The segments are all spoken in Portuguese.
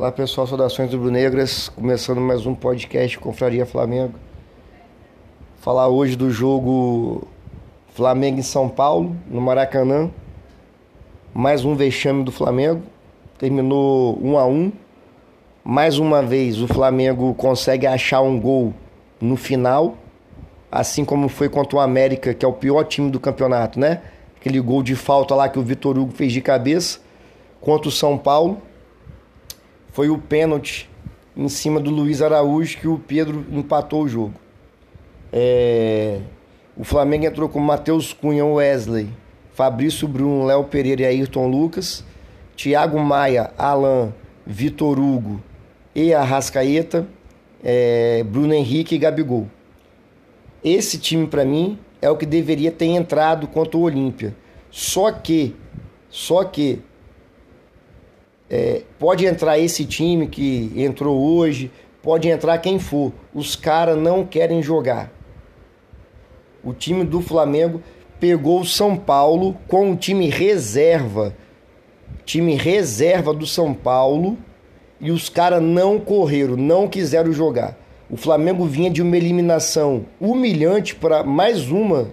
Olá pessoal, saudações rubro-negras, começando mais um podcast Confraria Flamengo. Falar hoje do jogo Flamengo em São Paulo, no Maracanã. Mais um vexame do Flamengo, terminou 1 a 1. Mais uma vez o Flamengo consegue achar um gol no final, assim como foi contra o América, que é o pior time do campeonato, né? Aquele gol de falta lá que o Vitor Hugo fez de cabeça contra o São Paulo foi o pênalti em cima do Luiz Araújo que o Pedro empatou o jogo. É... O Flamengo entrou com Matheus Cunha, Wesley, Fabrício Bruno, Léo Pereira e Ayrton Lucas, Thiago Maia, Alan, Vitor Hugo e Arrascaeta, é... Bruno Henrique e Gabigol. Esse time para mim é o que deveria ter entrado contra o Olímpia. Só que, só que é, pode entrar esse time que entrou hoje, pode entrar quem for. Os caras não querem jogar. O time do Flamengo pegou o São Paulo com o time reserva. Time reserva do São Paulo. E os caras não correram, não quiseram jogar. O Flamengo vinha de uma eliminação humilhante para mais uma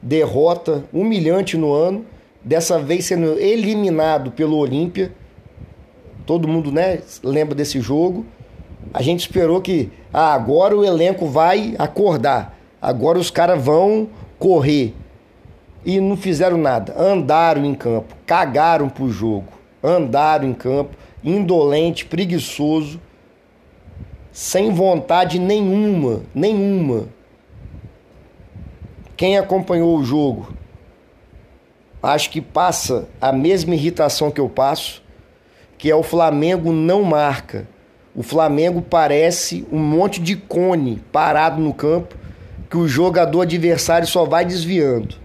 derrota humilhante no ano. Dessa vez sendo eliminado pelo Olímpia todo mundo né, lembra desse jogo. A gente esperou que ah, agora o elenco vai acordar, agora os caras vão correr. E não fizeram nada, andaram em campo, cagaram pro jogo, andaram em campo, indolente, preguiçoso, sem vontade nenhuma, nenhuma. Quem acompanhou o jogo, acho que passa a mesma irritação que eu passo que é o Flamengo não marca. O Flamengo parece um monte de cone parado no campo que o jogador adversário só vai desviando.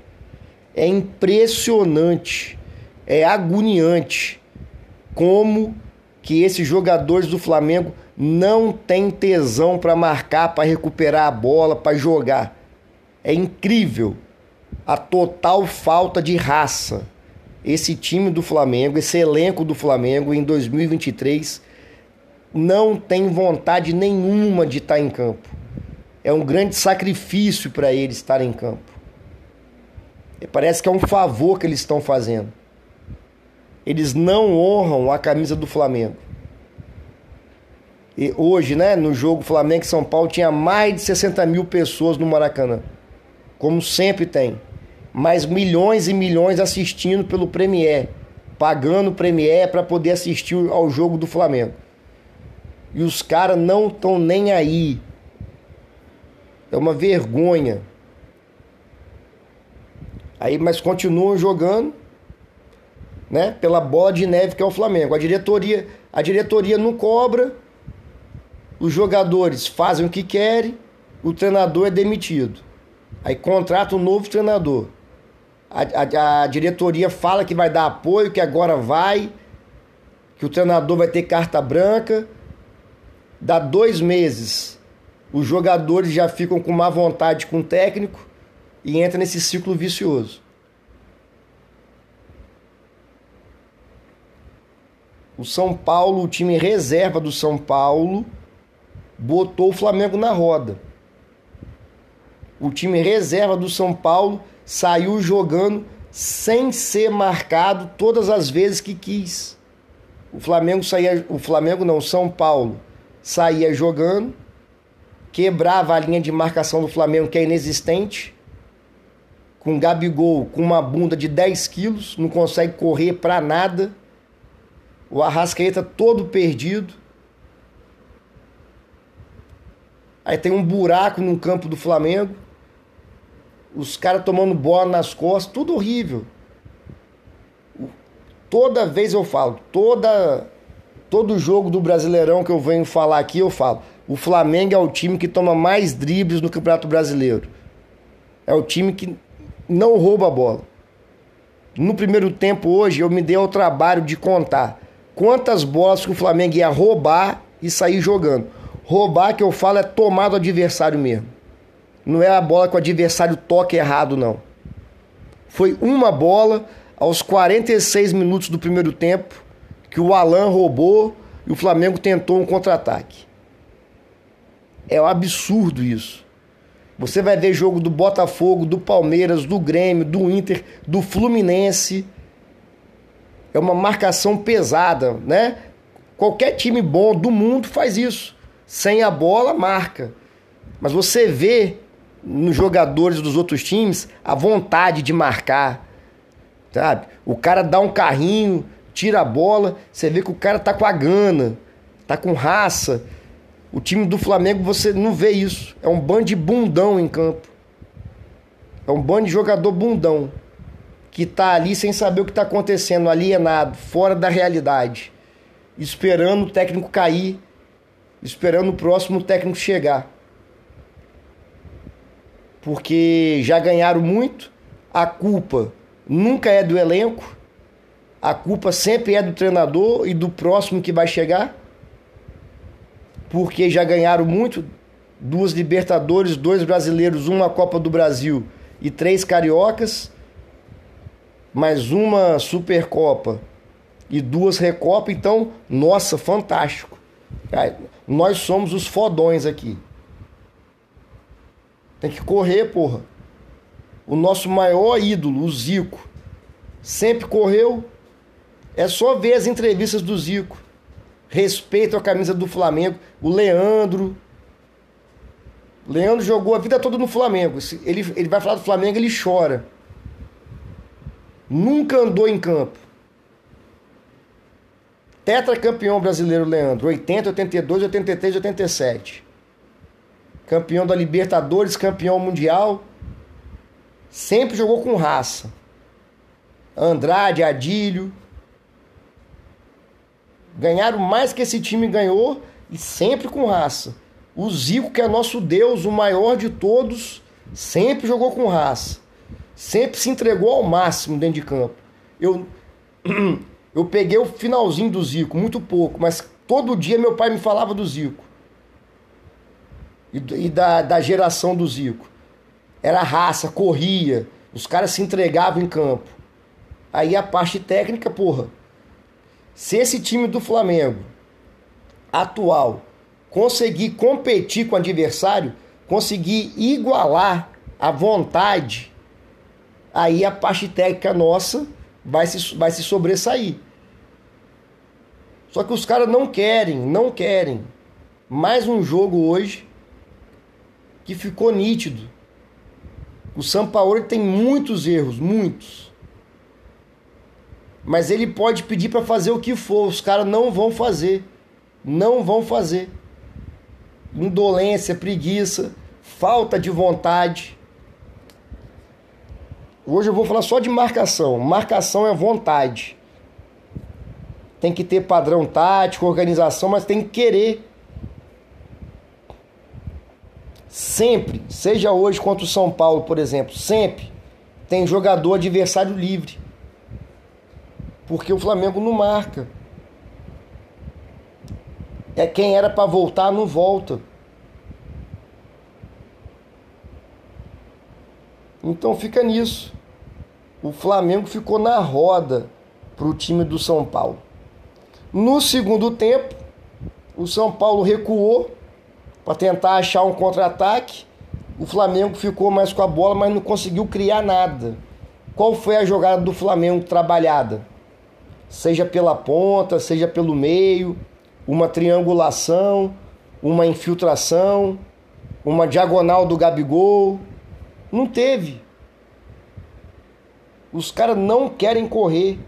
É impressionante, é agoniante como que esses jogadores do Flamengo não têm tesão para marcar, para recuperar a bola, para jogar. É incrível a total falta de raça esse time do Flamengo, esse elenco do Flamengo em 2023 não tem vontade nenhuma de estar em campo. É um grande sacrifício para eles estar em campo. E parece que é um favor que eles estão fazendo. Eles não honram a camisa do Flamengo. E hoje, né, no jogo Flamengo e São Paulo, tinha mais de 60 mil pessoas no Maracanã. Como sempre tem mas milhões e milhões assistindo pelo Premier, pagando o Premier para poder assistir ao jogo do Flamengo. E os caras não estão nem aí. É uma vergonha. Aí, mas continuam jogando, né? Pela bola de neve que é o Flamengo. A diretoria, a diretoria não cobra. Os jogadores fazem o que querem. O treinador é demitido. Aí contrata um novo treinador. A, a, a, diretoria fala que vai dar apoio, que agora vai, que o treinador vai ter carta branca. Dá dois meses, os jogadores já ficam com má vontade com o técnico e entra nesse ciclo vicioso. O São Paulo, o time reserva do São Paulo, botou o Flamengo na roda. O time reserva do São Paulo saiu jogando sem ser marcado todas as vezes que quis. O Flamengo saía, o Flamengo não, São Paulo saía jogando, quebrava a linha de marcação do Flamengo que é inexistente, com Gabigol com uma bunda de 10 quilos, não consegue correr para nada. O Arrascaeta todo perdido. Aí tem um buraco no campo do Flamengo os caras tomando bola nas costas, tudo horrível. Toda vez eu falo, toda todo jogo do Brasileirão que eu venho falar aqui, eu falo. O Flamengo é o time que toma mais dribles no Campeonato Brasileiro. É o time que não rouba a bola. No primeiro tempo hoje eu me dei ao trabalho de contar quantas bolas que o Flamengo ia roubar e sair jogando. Roubar que eu falo é tomar do adversário mesmo. Não é a bola que o adversário toca errado, não. Foi uma bola aos 46 minutos do primeiro tempo que o Alan roubou e o Flamengo tentou um contra-ataque. É um absurdo isso. Você vai ver jogo do Botafogo, do Palmeiras, do Grêmio, do Inter, do Fluminense. É uma marcação pesada, né? Qualquer time bom do mundo faz isso. Sem a bola, marca. Mas você vê nos jogadores dos outros times a vontade de marcar. Sabe? O cara dá um carrinho, tira a bola, você vê que o cara tá com a gana, tá com raça. O time do Flamengo você não vê isso. É um bando de bundão em campo. É um bando de jogador bundão que tá ali sem saber o que tá acontecendo, alienado, fora da realidade, esperando o técnico cair, esperando o próximo técnico chegar. Porque já ganharam muito, a culpa nunca é do elenco, a culpa sempre é do treinador e do próximo que vai chegar, porque já ganharam muito duas Libertadores, dois brasileiros, uma Copa do Brasil e três cariocas, mais uma Supercopa e duas Recopa, então, nossa, fantástico. Nós somos os fodões aqui. Tem que correr, porra. O nosso maior ídolo, o Zico, sempre correu, é só ver as entrevistas do Zico. Respeito a camisa do Flamengo. O Leandro. Leandro jogou a vida toda no Flamengo. Ele, ele vai falar do Flamengo, ele chora. Nunca andou em campo. Tetracampeão brasileiro, Leandro. 80, 82, 83, 87. Campeão da Libertadores, campeão mundial. Sempre jogou com raça. Andrade, Adílio. Ganharam mais que esse time ganhou e sempre com raça. O Zico, que é nosso Deus, o maior de todos, sempre jogou com raça. Sempre se entregou ao máximo dentro de campo. Eu, eu peguei o finalzinho do Zico, muito pouco, mas todo dia meu pai me falava do Zico. E, e da, da geração do Zico. Era raça, corria, os caras se entregavam em campo. Aí a parte técnica, porra, se esse time do Flamengo atual conseguir competir com o adversário, conseguir igualar a vontade, aí a parte técnica nossa vai se, vai se sobressair. Só que os caras não querem, não querem. Mais um jogo hoje que ficou nítido. O São Paulo tem muitos erros, muitos. Mas ele pode pedir para fazer o que for, os caras não vão fazer. Não vão fazer. Indolência, preguiça, falta de vontade. Hoje eu vou falar só de marcação. Marcação é vontade. Tem que ter padrão tático, organização, mas tem que querer. Sempre, seja hoje contra o São Paulo, por exemplo, sempre tem jogador adversário livre porque o Flamengo não marca. É quem era para voltar não volta. Então fica nisso. O Flamengo ficou na roda para o time do São Paulo. No segundo tempo, o São Paulo recuou para tentar achar um contra-ataque. O Flamengo ficou mais com a bola, mas não conseguiu criar nada. Qual foi a jogada do Flamengo trabalhada? seja pela ponta, seja pelo meio, uma triangulação, uma infiltração, uma diagonal do Gabigol. Não teve. Os caras não querem correr.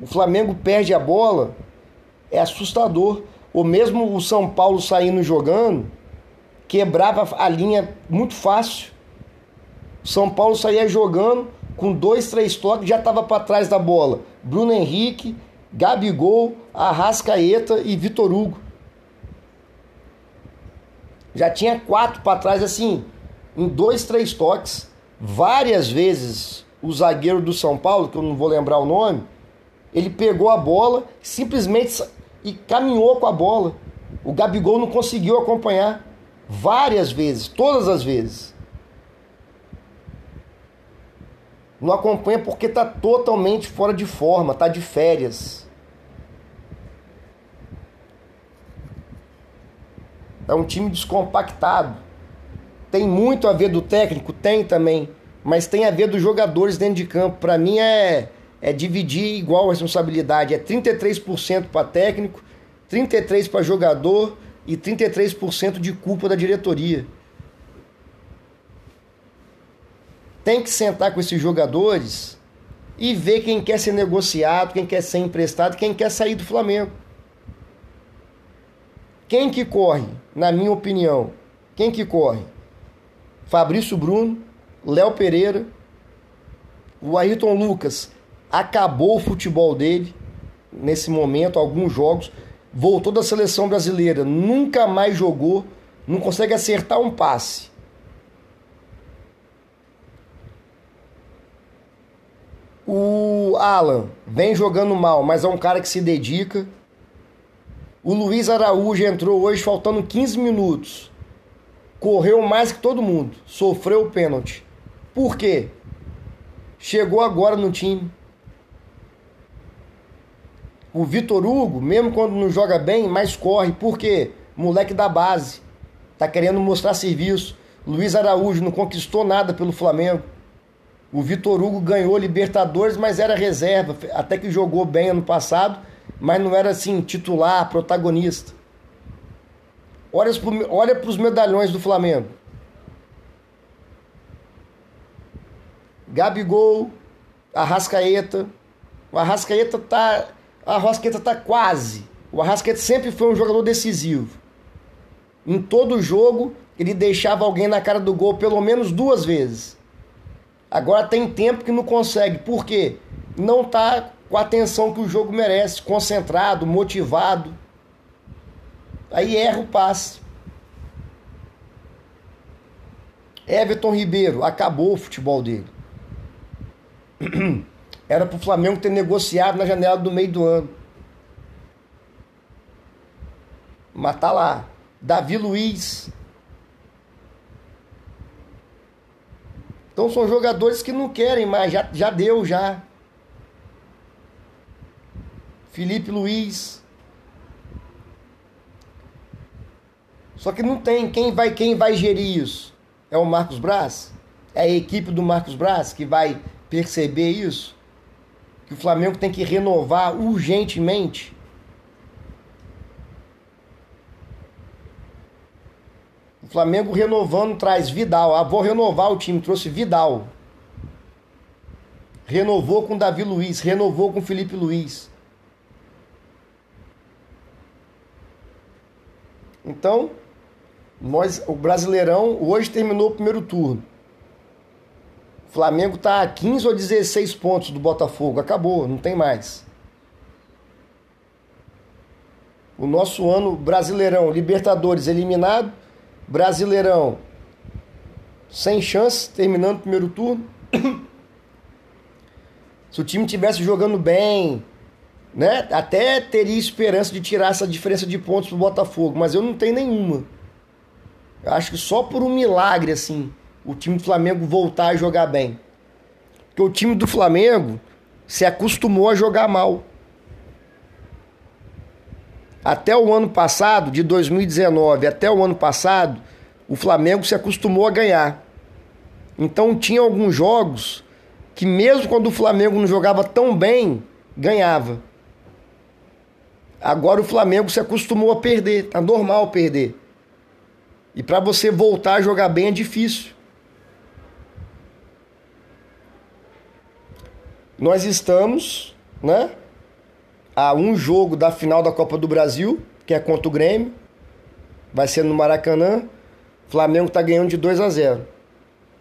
O Flamengo perde a bola, é assustador. Ou mesmo o São Paulo saindo jogando, quebrava a linha muito fácil. São Paulo saía jogando, com dois, três toques, já estava para trás da bola. Bruno Henrique, Gabigol, Arrascaeta e Vitor Hugo. Já tinha quatro para trás, assim, em dois, três toques. Várias vezes o zagueiro do São Paulo, que eu não vou lembrar o nome, ele pegou a bola simplesmente e caminhou com a bola. O Gabigol não conseguiu acompanhar várias vezes, todas as vezes. Não acompanha porque está totalmente fora de forma, está de férias. É um time descompactado. Tem muito a ver do técnico? Tem também. Mas tem a ver dos jogadores dentro de campo. Para mim é é dividir igual a responsabilidade. É 33% para técnico, 33% para jogador e 33% de culpa da diretoria. Tem que sentar com esses jogadores e ver quem quer ser negociado, quem quer ser emprestado, quem quer sair do Flamengo. Quem que corre, na minha opinião? Quem que corre? Fabrício Bruno, Léo Pereira, o Ayrton Lucas acabou o futebol dele nesse momento, alguns jogos, voltou da seleção brasileira, nunca mais jogou, não consegue acertar um passe. O Alan vem jogando mal, mas é um cara que se dedica. O Luiz Araújo entrou hoje faltando 15 minutos. Correu mais que todo mundo. Sofreu o pênalti. Por quê? Chegou agora no time. O Vitor Hugo, mesmo quando não joga bem, mais corre. Por quê? Moleque da base. Tá querendo mostrar serviço. Luiz Araújo não conquistou nada pelo Flamengo. O Vitor Hugo ganhou Libertadores, mas era reserva, até que jogou bem ano passado, mas não era assim titular, protagonista. Olha para os medalhões do Flamengo. Gabigol, Arrascaeta. O Arrascaeta tá. A Arrascaeta tá quase. O Arrascaeta sempre foi um jogador decisivo. Em todo jogo, ele deixava alguém na cara do gol pelo menos duas vezes. Agora tem tempo que não consegue. Por quê? Não está com a atenção que o jogo merece, concentrado, motivado. Aí erra o passe. Everton Ribeiro, acabou o futebol dele. Era para o Flamengo ter negociado na janela do meio do ano. Mas tá lá. Davi Luiz, Então são jogadores que não querem mais, já, já deu já. Felipe Luiz. Só que não tem quem vai quem vai gerir isso. É o Marcos Braz? É a equipe do Marcos Braz que vai perceber isso? Que o Flamengo tem que renovar urgentemente Flamengo renovando traz Vidal. Ah, vou renovar o time, trouxe Vidal. Renovou com Davi Luiz, renovou com Felipe Luiz. Então, nós, o Brasileirão hoje terminou o primeiro turno. Flamengo está a 15 ou 16 pontos do Botafogo. Acabou, não tem mais. O nosso ano Brasileirão, Libertadores eliminado, Brasileirão, sem chance, terminando o primeiro turno. Se o time tivesse jogando bem, né? Até teria esperança de tirar essa diferença de pontos pro Botafogo, mas eu não tenho nenhuma. Eu acho que só por um milagre assim, o time do Flamengo voltar a jogar bem. Porque o time do Flamengo se acostumou a jogar mal. Até o ano passado, de 2019 até o ano passado, o Flamengo se acostumou a ganhar. Então tinha alguns jogos que mesmo quando o Flamengo não jogava tão bem, ganhava. Agora o Flamengo se acostumou a perder, tá normal perder. E para você voltar a jogar bem é difícil. Nós estamos, né? a um jogo da final da Copa do Brasil, que é contra o Grêmio. Vai ser no Maracanã. Flamengo está ganhando de 2 a 0.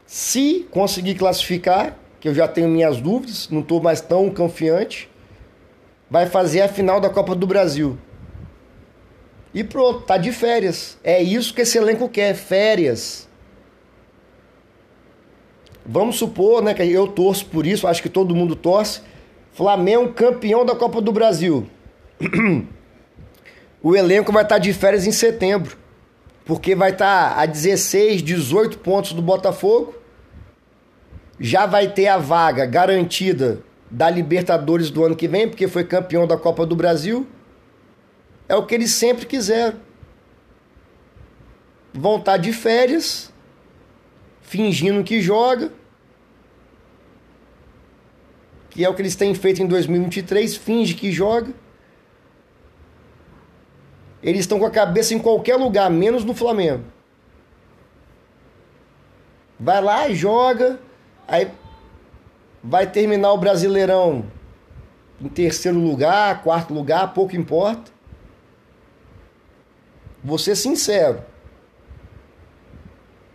Se conseguir classificar, que eu já tenho minhas dúvidas, não estou mais tão confiante, vai fazer a final da Copa do Brasil. E pronto, tá de férias. É isso que esse elenco quer, férias. Vamos supor, né, que eu torço por isso, acho que todo mundo torce Flamengo campeão da Copa do Brasil. o elenco vai estar de férias em setembro. Porque vai estar a 16, 18 pontos do Botafogo. Já vai ter a vaga garantida da Libertadores do ano que vem, porque foi campeão da Copa do Brasil. É o que eles sempre quiseram. vão estar de férias, fingindo que joga, que é o que eles têm feito em 2023, finge que joga. Eles estão com a cabeça em qualquer lugar, menos no Flamengo. Vai lá, joga, aí vai terminar o Brasileirão em terceiro lugar, quarto lugar, pouco importa. Vou ser sincero.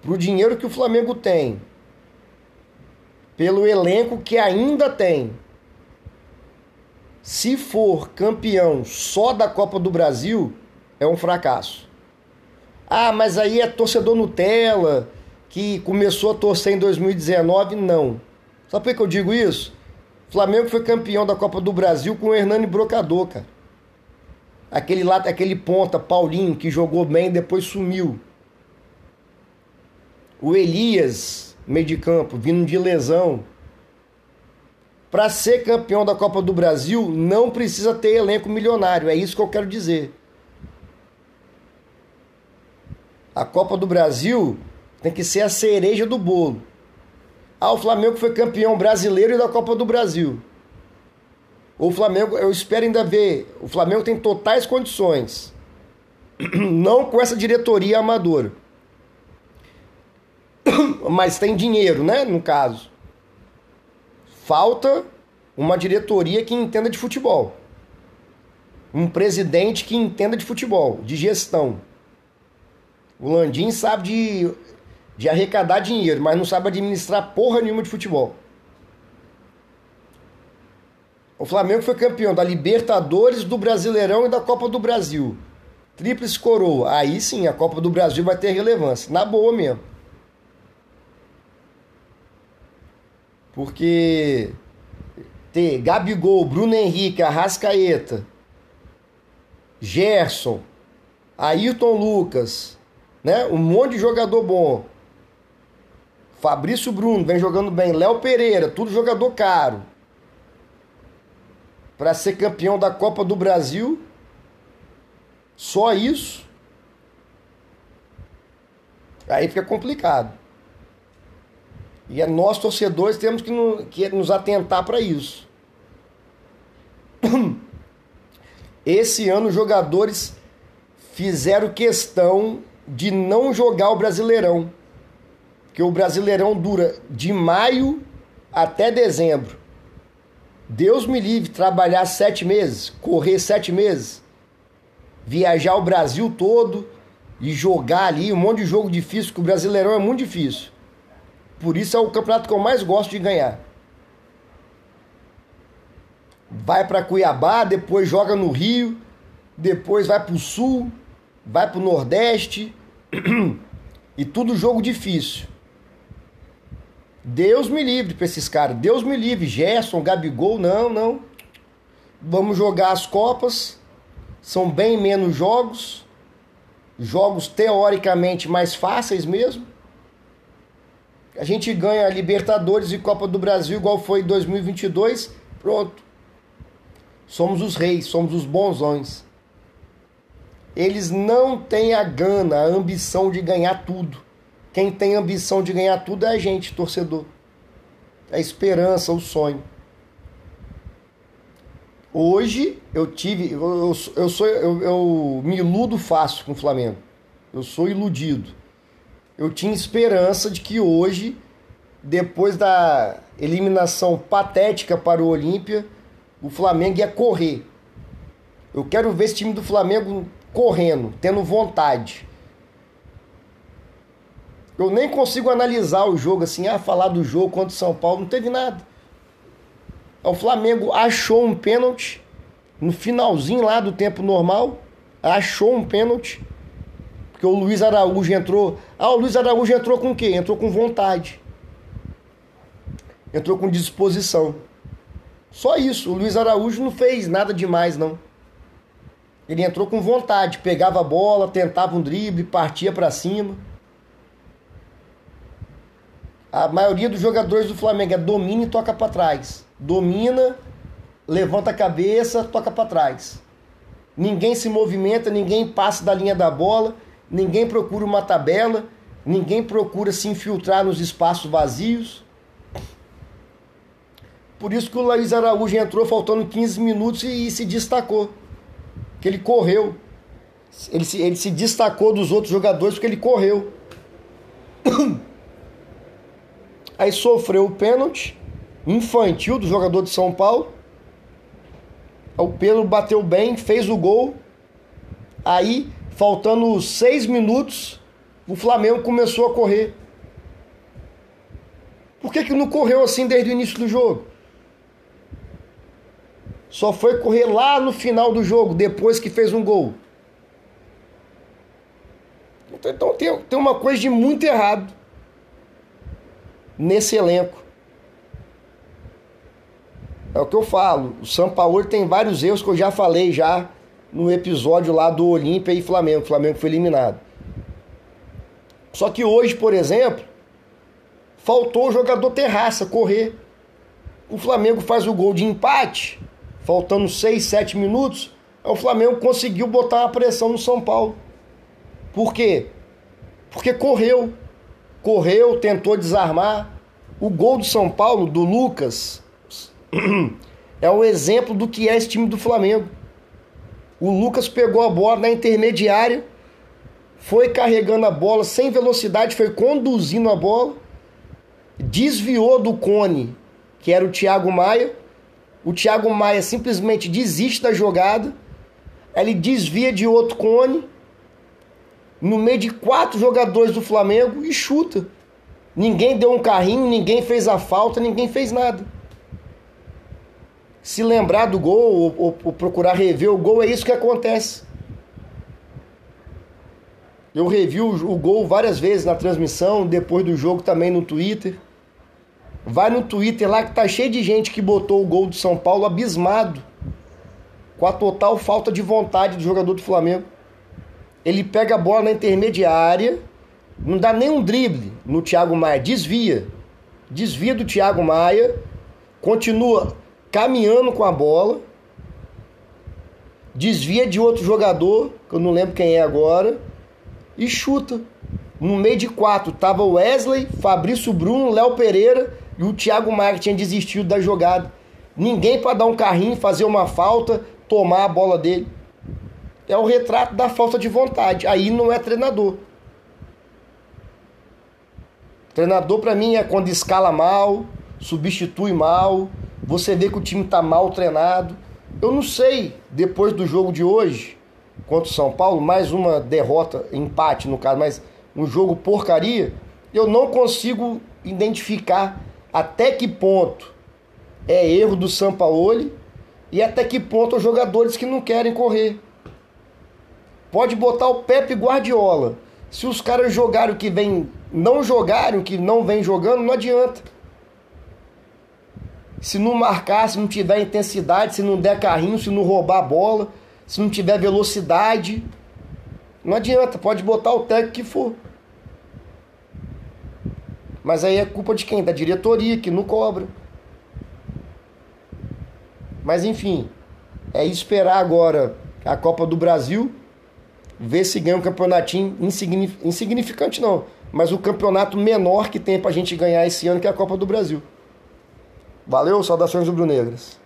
Pro dinheiro que o Flamengo tem, pelo elenco que ainda tem, se for campeão só da Copa do Brasil, é um fracasso. Ah, mas aí é torcedor Nutella que começou a torcer em 2019? Não. Sabe por que eu digo isso? O Flamengo foi campeão da Copa do Brasil com o Hernani Brocador, cara. Aquele lá, aquele ponta, Paulinho, que jogou bem e depois sumiu. O Elias, meio de campo, vindo de lesão. Para ser campeão da Copa do Brasil, não precisa ter elenco milionário. É isso que eu quero dizer. A Copa do Brasil tem que ser a cereja do bolo. Ah, o Flamengo foi campeão brasileiro e da Copa do Brasil. O Flamengo, eu espero ainda ver. O Flamengo tem totais condições. Não com essa diretoria amadora. Mas tem dinheiro, né? No caso. Falta uma diretoria que entenda de futebol. Um presidente que entenda de futebol, de gestão. O Landim sabe de, de arrecadar dinheiro, mas não sabe administrar porra nenhuma de futebol. O Flamengo foi campeão da Libertadores, do Brasileirão e da Copa do Brasil. Tríplice coroa. Aí sim, a Copa do Brasil vai ter relevância. Na boa mesmo. Porque ter Gabigol, Bruno Henrique, Arrascaeta, Gerson, Ayrton Lucas, né? Um monte de jogador bom. Fabrício Bruno vem jogando bem, Léo Pereira, tudo jogador caro para ser campeão da Copa do Brasil. Só isso. Aí fica complicado. E é nós, torcedores, temos que, no, que nos atentar para isso. Esse ano, os jogadores fizeram questão de não jogar o Brasileirão. Que o Brasileirão dura de maio até dezembro. Deus me livre trabalhar sete meses, correr sete meses, viajar o Brasil todo e jogar ali um monte de jogo difícil, que o Brasileirão é muito difícil. Por isso é o campeonato que eu mais gosto de ganhar. Vai para Cuiabá, depois joga no Rio, depois vai para o Sul, vai para o Nordeste e tudo jogo difícil. Deus me livre para esses caras. Deus me livre. Gerson, Gabigol, não, não. Vamos jogar as Copas. São bem menos jogos. Jogos teoricamente mais fáceis mesmo. A gente ganha Libertadores e Copa do Brasil igual foi em 2022. Pronto. Somos os reis, somos os bonzões. Eles não têm a gana, a ambição de ganhar tudo. Quem tem ambição de ganhar tudo é a gente, torcedor. É a esperança, o sonho. Hoje eu tive. Eu, eu, eu sou, eu, eu me iludo fácil com o Flamengo. Eu sou iludido. Eu tinha esperança de que hoje, depois da eliminação patética para o Olímpia, o Flamengo ia correr. Eu quero ver esse time do Flamengo correndo, tendo vontade. Eu nem consigo analisar o jogo assim, ah, falar do jogo contra o São Paulo, não teve nada. O Flamengo achou um pênalti no finalzinho lá do tempo normal, achou um pênalti. Porque o Luiz Araújo entrou. Ah, o Luiz Araújo entrou com o quê? Entrou com vontade. Entrou com disposição. Só isso. O Luiz Araújo não fez nada demais, não. Ele entrou com vontade, pegava a bola, tentava um drible, partia para cima. A maioria dos jogadores do Flamengo é domina e toca para trás. Domina, levanta a cabeça, toca para trás. Ninguém se movimenta, ninguém passa da linha da bola. Ninguém procura uma tabela, ninguém procura se infiltrar nos espaços vazios. Por isso que o Luiz Araújo entrou faltando 15 minutos e, e se destacou. Que ele correu. Ele se, ele se destacou dos outros jogadores porque ele correu. Aí sofreu o pênalti infantil do jogador de São Paulo. O Pedro bateu bem, fez o gol. Aí, faltando seis minutos, o Flamengo começou a correr. Por que, que não correu assim desde o início do jogo? Só foi correr lá no final do jogo, depois que fez um gol. Então tem, tem uma coisa de muito errado nesse elenco. É o que eu falo. O São Paulo tem vários erros que eu já falei já no episódio lá do Olímpia e Flamengo. O Flamengo foi eliminado. Só que hoje, por exemplo, faltou o jogador terraça correr. O Flamengo faz o gol de empate, faltando 6, 7 minutos. O Flamengo conseguiu botar uma pressão no São Paulo. Por quê? Porque correu. Correu, tentou desarmar. O gol do São Paulo, do Lucas, é o exemplo do que é esse time do Flamengo. O Lucas pegou a bola na intermediária, foi carregando a bola sem velocidade, foi conduzindo a bola, desviou do cone, que era o Thiago Maia. O Thiago Maia simplesmente desiste da jogada, ele desvia de outro cone, no meio de quatro jogadores do Flamengo e chuta. Ninguém deu um carrinho, ninguém fez a falta, ninguém fez nada se lembrar do gol ou, ou, ou, procurar rever o gol, é isso que acontece. Eu revi o, o, gol várias vezes na transmissão, depois do jogo também no Twitter. Vai no Twitter lá que tá cheio de gente que botou o gol do São Paulo abismado com a total falta de vontade do jogador do Flamengo. Ele pega a bola na intermediária, não dá nem um drible no Thiago Maia, desvia. Desvia do Thiago Maia, continua caminhando com a bola, desvia de outro jogador, que eu não lembro quem é agora, e chuta. No meio de quatro tava Wesley, Fabrício Bruno, Léo Pereira e o Thiago Maia tinha desistido da jogada. Ninguém para dar um carrinho, fazer uma falta, tomar a bola dele. É o retrato da falta de vontade. Aí não é treinador. Treinador para mim é quando escala mal, substitui mal, você vê que o time está mal treinado. Eu não sei, depois do jogo de hoje contra o São Paulo, mais uma derrota, empate no caso, mas um jogo porcaria, eu não consigo identificar até que ponto é erro do Sampaoli e até que ponto os jogadores que não querem correr. Pode botar o Pepe Guardiola. Se os caras jogaram que vem, não jogaram que não vem jogando, não adianta. Se não marcar, se não tiver intensidade, se não der carrinho, se não roubar a bola, se não tiver velocidade, não adianta, pode botar o técnico que for. Mas aí é culpa de quem? Da diretoria, que não cobra. Mas enfim, é esperar agora a Copa do Brasil, ver se ganha um campeonatinho insignificante não, mas o campeonato menor que tem pra gente ganhar esse ano, que é a Copa do Brasil. Valeu, saudações rubro-negras.